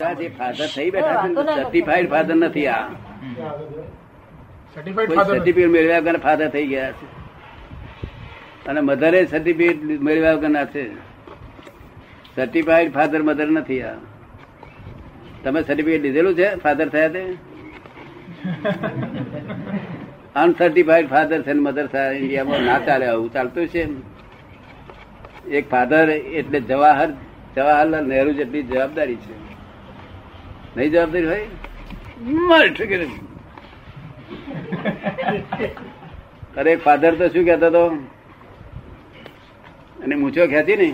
આ જે ફાધર થઈ બેઠા છે સર્ટિફાઈડ ફાધર નથી આ. સર્ટિફાઈડ કોઈ ફાધર સર્ટિફિકેટ મેળવ્યા વગર ફાધર થઈ ગયા છે. અને મધરે સર્ટિફિકેટ મેળવ્યા વગર ના છે. સર્ટિફાઈડ ફાધર મધર નથી આ. તમે સર્ટિફિકેટ લીધેલું છે? ફાધર થયા તે? અનસર્ટિફાઈડ ફાધર છે મધર થયા ઇન્ડિયામાં ના ચાલે આવું ચાલતું છે એક ફાધર એટલે જવાહર જવાહરલાલ નહેરુ જેટલી જવાબદારી છે. નહીં જવાબદારી હોય મારે ઠીક અરે એક ફાધર તો શું કહેતો હતો? અને મૂછો ખેંચી ને?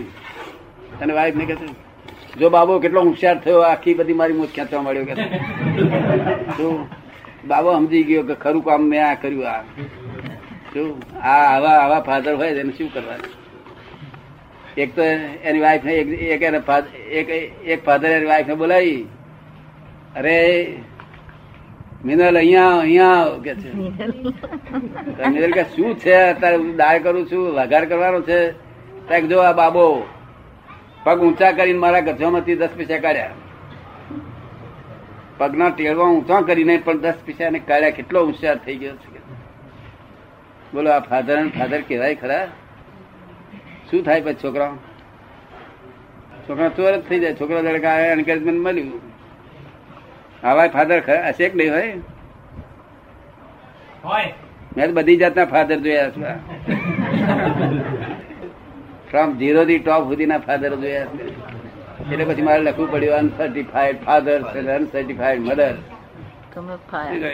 અને વાઈફ ને કહેતો? જો બાબો કેટલો હોશિયાર થયો, આખી બધી મારી મૂછ ખેંચવા મળ્યો કે શું બાબો સમજી ગયો કે ખરું કામ મેં આ કર્યું, આ. શું આ આવા આવા ફાધર હોય એને શું કરવાનું એક તો એની વાઈફ ને એક એક ફાધર એની વાઈફ ને બોલાવી અરે મિનલ અહીંયા અહીંયા કે છે? મિનલ. કે શું છે? અત્યારે હું દાળ કરું છું વઘાર કરવાનો છે. ત્યાં જો આ બાબો પગ ઊંચા કરીને મારા ગજામાંથી દસ પૈસા કાઢ્યા. પગના ટેળવા ઊંચા કરીને પણ દસ પૈસા ને કાઢ્યા. કેટલો હોશિયાર થઈ ગયો છે. બોલો આ ફાધર ફાધર કહેવાય ખરા? શું થાય પછી છોકરા છોકરા ચોર જ થઈ જાય. છોકરા લડકા એન્કરેજમેન્ટ મળ્યું. આવા ફાધર હશે કે નહીં હોય? હોય. મેં તો બધી જાતના ફાધર જોયા છે. ફ્રોમ ઝીરો થી ટોપ સુધીના ફાધર જોયા છે. એટલે પછી મારે લખવું પડ્યું અનસર્ટિફાઈડ ફાધર અનસર્ટિફાઈડ મધર તમે ફાયા.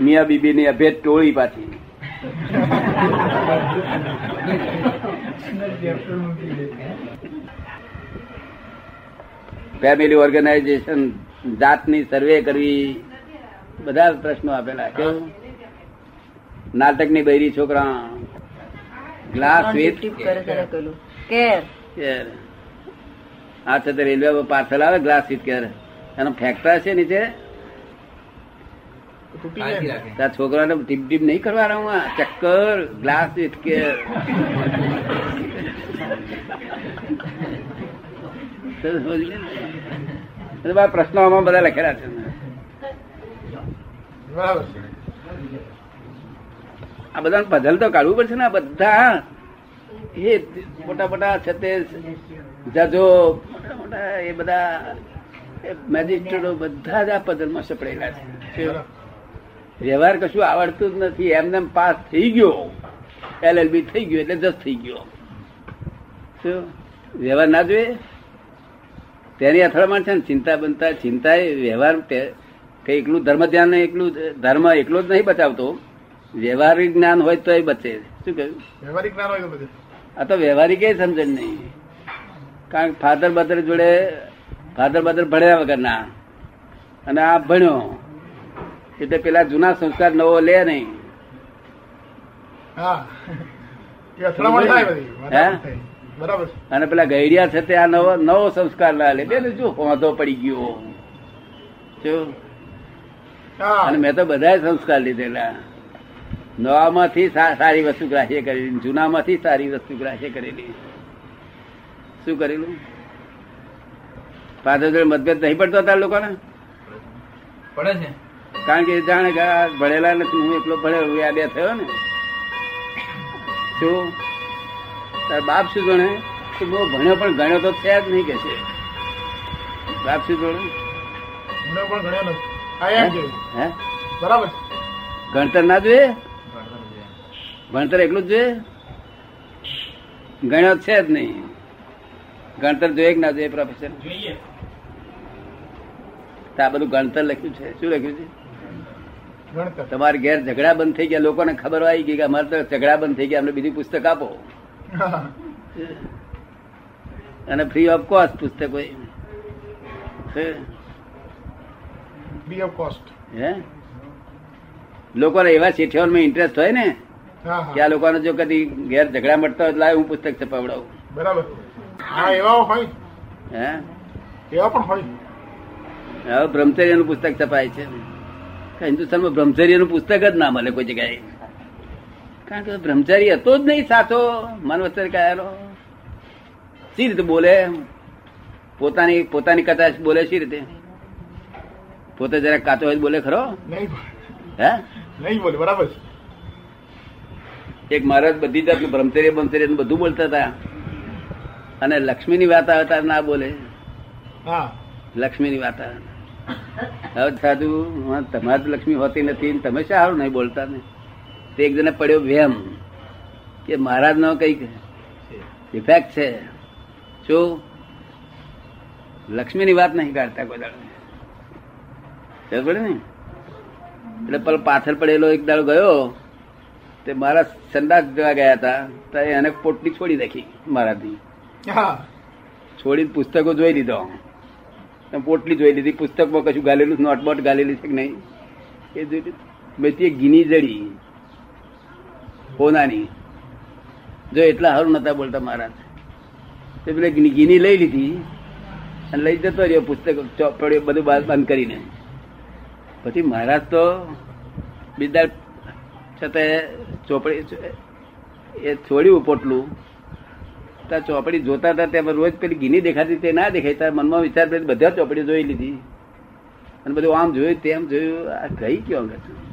મિયા બીબી ની અભેદ ટોળી પાછી. ફેમિલી ઓર્ગેનાઇઝેશન જાતની સર્વે કરવી બધા પ્રશ્નો આપેલા. કેવું? નાટકની બૈરી છોકરા. ગ્લાસ છે તો રેલવે પાર્સલ આવે ગ્લાસ સીટ કેર એનો ફેક્ટર છે નીચે. ને. છોકરાને ટીપ ટીપ નહીં કરવાના ચક્કર ગ્લાસ વિથ કેર પ્રશ્નો આમાં બધા લખેલા છે. આ બધા પઝલ તો કાઢવું પડશે ને આ બધા એ મોટા મોટા છે તે જજો મોટા મોટા એ બધા મેજિસ્ટ્રેટો બધા જ આ પઝલમાં સપડેલા છે? વ્યવહાર કશું આવડતું જ નથી. એમને પાસ થઈ ગયો. એલએલબી થઈ ગયો એટલે જજ થઈ ગયો. શું? વ્યવહાર ના જોઈએ? તેની અથડામણ છે ને ચિંતા બનતા ચિંતા એ વ્યવહાર કઈ કે એકલું ધર્મ ધ્યાન એકલું ધર્મ એકલો જ નહીં બચાવતો. વ્યવહારિક જ્ઞાન હોય તો એ બચે. શું કહ્યું? વ્યવહારિક જ્ઞાન હોય તો આ તો વ્યવહારિક સમજણ નહીં. કારણ કે ફાધર બદર જોડે ફાધર બદર ભણ્યા વગરના અને આ ભણ્યો. એટલે પેલા જૂના સંસ્કાર નવો લે નહીં. હા. બરાબર. અને પેલા ગૈડિયા છે તે આ નવો નવો સંસ્કાર લાવે બેન જો વાંધો પડી ગયો. શું અને મેં તો બધા સંસ્કાર લીધેલા. નવામાંથી સારી વસ્તુ ગ્રાહ્ય કરેલી જૂનામાંથી સારી વસ્તુ ગ્રાહ્ય કરેલી. શું કરેલું? પાછળ મતભેદ નહીં પડતો હતા લોકોને? પડે છે. કારણ કે જાણે કે ભણેલા નથી હું એકલો ભણેલો આ બે થયો ને. શું તાર બાપ શું ગણે કે બહુ ભણ્યો પણ ગણ્યો તો છે જ નહીં કે છે. બાપ શું ગણે બરાબર. ગણતર ના જોઈએ? ભણતર એટલું જ જોઈએ? ગણ્યો છે જ નહીં. ગણતર જોઈએ કે ના જોઈએ પ્રોફેસર આ બધું ગણતર લખ્યું છે. શું લખ્યું છે? તમારે ઘેર ઝઘડા બંધ થઈ ગયા. લોકોને ખબર આવી ગઈ કે અમારે તો ઝઘડા બંધ થઈ ગયા. અમને બીજું પુસ્તક આપો. અને ફ્રી ઓફ કોસ્ટ પુસ્તકો હોય ઓફ કોસ્ટ હે? લોકોને એવા શેઠિયાઓમાં ઇન્ટરેસ્ટ હોય ને કે આ લોકોને જો કદી ઘેર ઝઘડા મળતા હોય તો લાવ હું પુસ્તક છપાવડાવું બરાબર. હા એવા હોય. હે? એવા પણ હોય. હવે બ્રહ્મચર્યનું પુસ્તક છપાય છે. હિન્દુસ્તાનમાં બ્રહ્મચર્યનું પુસ્તક જ ના મળે કોઈ જગ્યાએ. કારણ કે બ્રહ્મચારી હતો જ નહીં સાચો? મન વચ્ચે કહેલો સી રીતે બોલે? પોતાની પોતાની કચાશ બોલે સી રીતે? પોતે જરા કાચો હોય બોલે ખરો? હે? નહીં બોલે બરાબર એક મહારાજ બધી જાતનું બ્રહ્મચર્ય બ્રહ્મચર્ય ને બધું બોલતા હતા. અને લક્ષ્મીની વાત આવે ત્યારે ના બોલે. લક્ષ્મી લક્ષ્મીની વાત આવે. હવે સાધુ તમારે લક્ષ્મી હોતી નથી ને તમે સારું નહીં બોલતા ને? તે એક જણે પડ્યો વેમ કે મહારાજ નો કંઈક ઇફેક્ટ છે. શું લક્ષ્મીની વાત નહીં કાઢતા કોઈ દાડો. પડે ને? એટલે પેલો પાછળ પડેલો એક દાડો ગયો તે મારા સંદાસ જોવા ગયા હતા તો એને પોટલી છોડી નાખી હા. છોડીને પુસ્તકો જોઈ લીધો. પોટલી જોઈ લીધી પુસ્તકમાં કશું ગાલેલું નોટબોટ ગાલેલી છે કે નહીં? એ જોઈ લીધું. મેં તે ગીની જડી. હોનાની જો એટલા સારું નતા બોલતા મહારાજ તે પેલે ગીની લઈ લીધી અને લઈ જતો રહ્યો પુસ્તક ચોપડ્યો બધું બંધ કરીને. પછી મહારાજ તો બીજા છતાં ચોપડી, એ છોડ્યું પોટલું. ત્યાં ચોપડી જોતા હતા ત્યાં રોજ પેલી ગીની દેખાતી તે ના દેખાય. ત્યાં મનમાં વિચાર કરી બધા ચોપડી જોઈ લીધી. અને બધું આમ જોયું તેમ જોયું. આ ગઈ ક્યાં આગળ છે?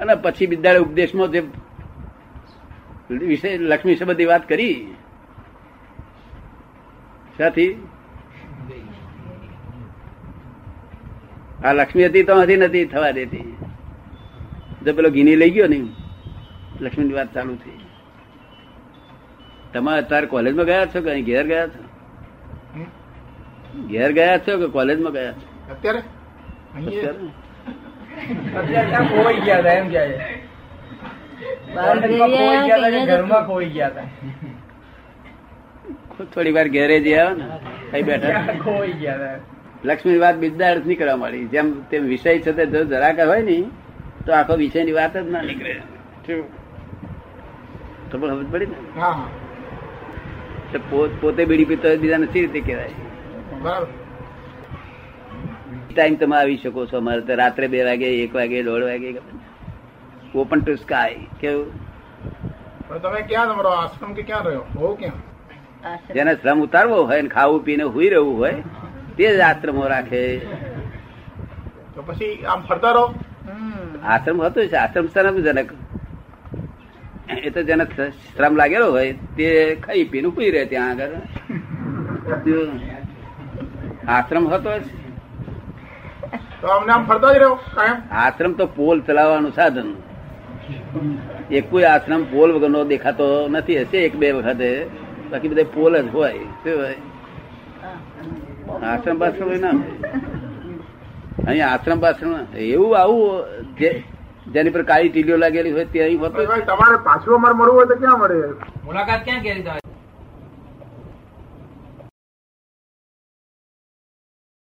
અને પછી બિદ્યાળે ઉપદેશમાં જે વિશે લક્ષ્મી સંબંધી વાત કરી. સાથી આ લક્ષ્મી હતી તો હતી નથી થવા દેતી. જો પેલો ગીની લઈ ગયો ને લક્ષ્મીની વાત ચાલુ થઈ. તમે અત્યારે કોલેજમાં ગયા છો કે અહીં ઘેર ગયા છો? ઘેર ગયા છો કે કોલેજમાં ગયા છો? અત્યારે અહીંયા અત્યારે? અત્યારે ત્યાં ખોવાઈ ગયા હતા એમ કે આવ્યા કે અહીંયા ઘરમાં ખોવાઈ ગયા હતા થોડી વાર ઘેરે જઈ આવો ને અહીં બેઠા. ખોવાઈ ગયા હતા લક્ષ્મી વાત બીજા અર્થ નીકળવા મળી. જેમ તેમ વિષય છે તે જરાક હોય ને તો આખો વિષયની વાત જ ના નીકળે? ખબર સમજ પડી ને? પોતે બીડી પીતો બીજા નથી રીતે કહેવાય? બરાબર. ટાઈમ તમે આવી શકો છો અમારે તો રાત્રે બે વાગે એક વાગે દોઢ વાગે ઓપન ટુ સ્કાય કેવું? પણ તમે ક્યાં તમારો આશ્રમ કે ક્યાં રહ્યો? હો ક્યાં? જેને શ્રમ ઉતારવો હોય ને ખાવું પીને હુઈ રહેવું હોય તે જ આશ્રમો રાખે. તો પછી આમ ફરતા રહો. આશ્રમ હતો છે આશ્રમ શ્રમજનક એ તો જેને શ્રમ લાગેલો હોય તે ખાઈ પીને હુઈ રહે ત્યાં આગળ. આશ્રમ હતો જ. તો અમને આમ ફરતા જ રહો કાયમ. આશ્રમ તો પોલ ચલાવવાનું સાધન. એક કોઈ આશ્રમ પોલ વગરનો દેખાતો નથી હશે એક બે વખતે. બાકી બધા પોલ જ હોય શું હોય? આશ્રમ પાશ્રમ ના અહીં આશ્રમ પાશ્રમ એવું આવું જે જેની પર કાળી ટીલીઓ લાગેલી હોય તે અહીં હોતું તમારે પાછું અમારે મળવું હોય તો ક્યાં મળે? મુલાકાત ક્યાં કરી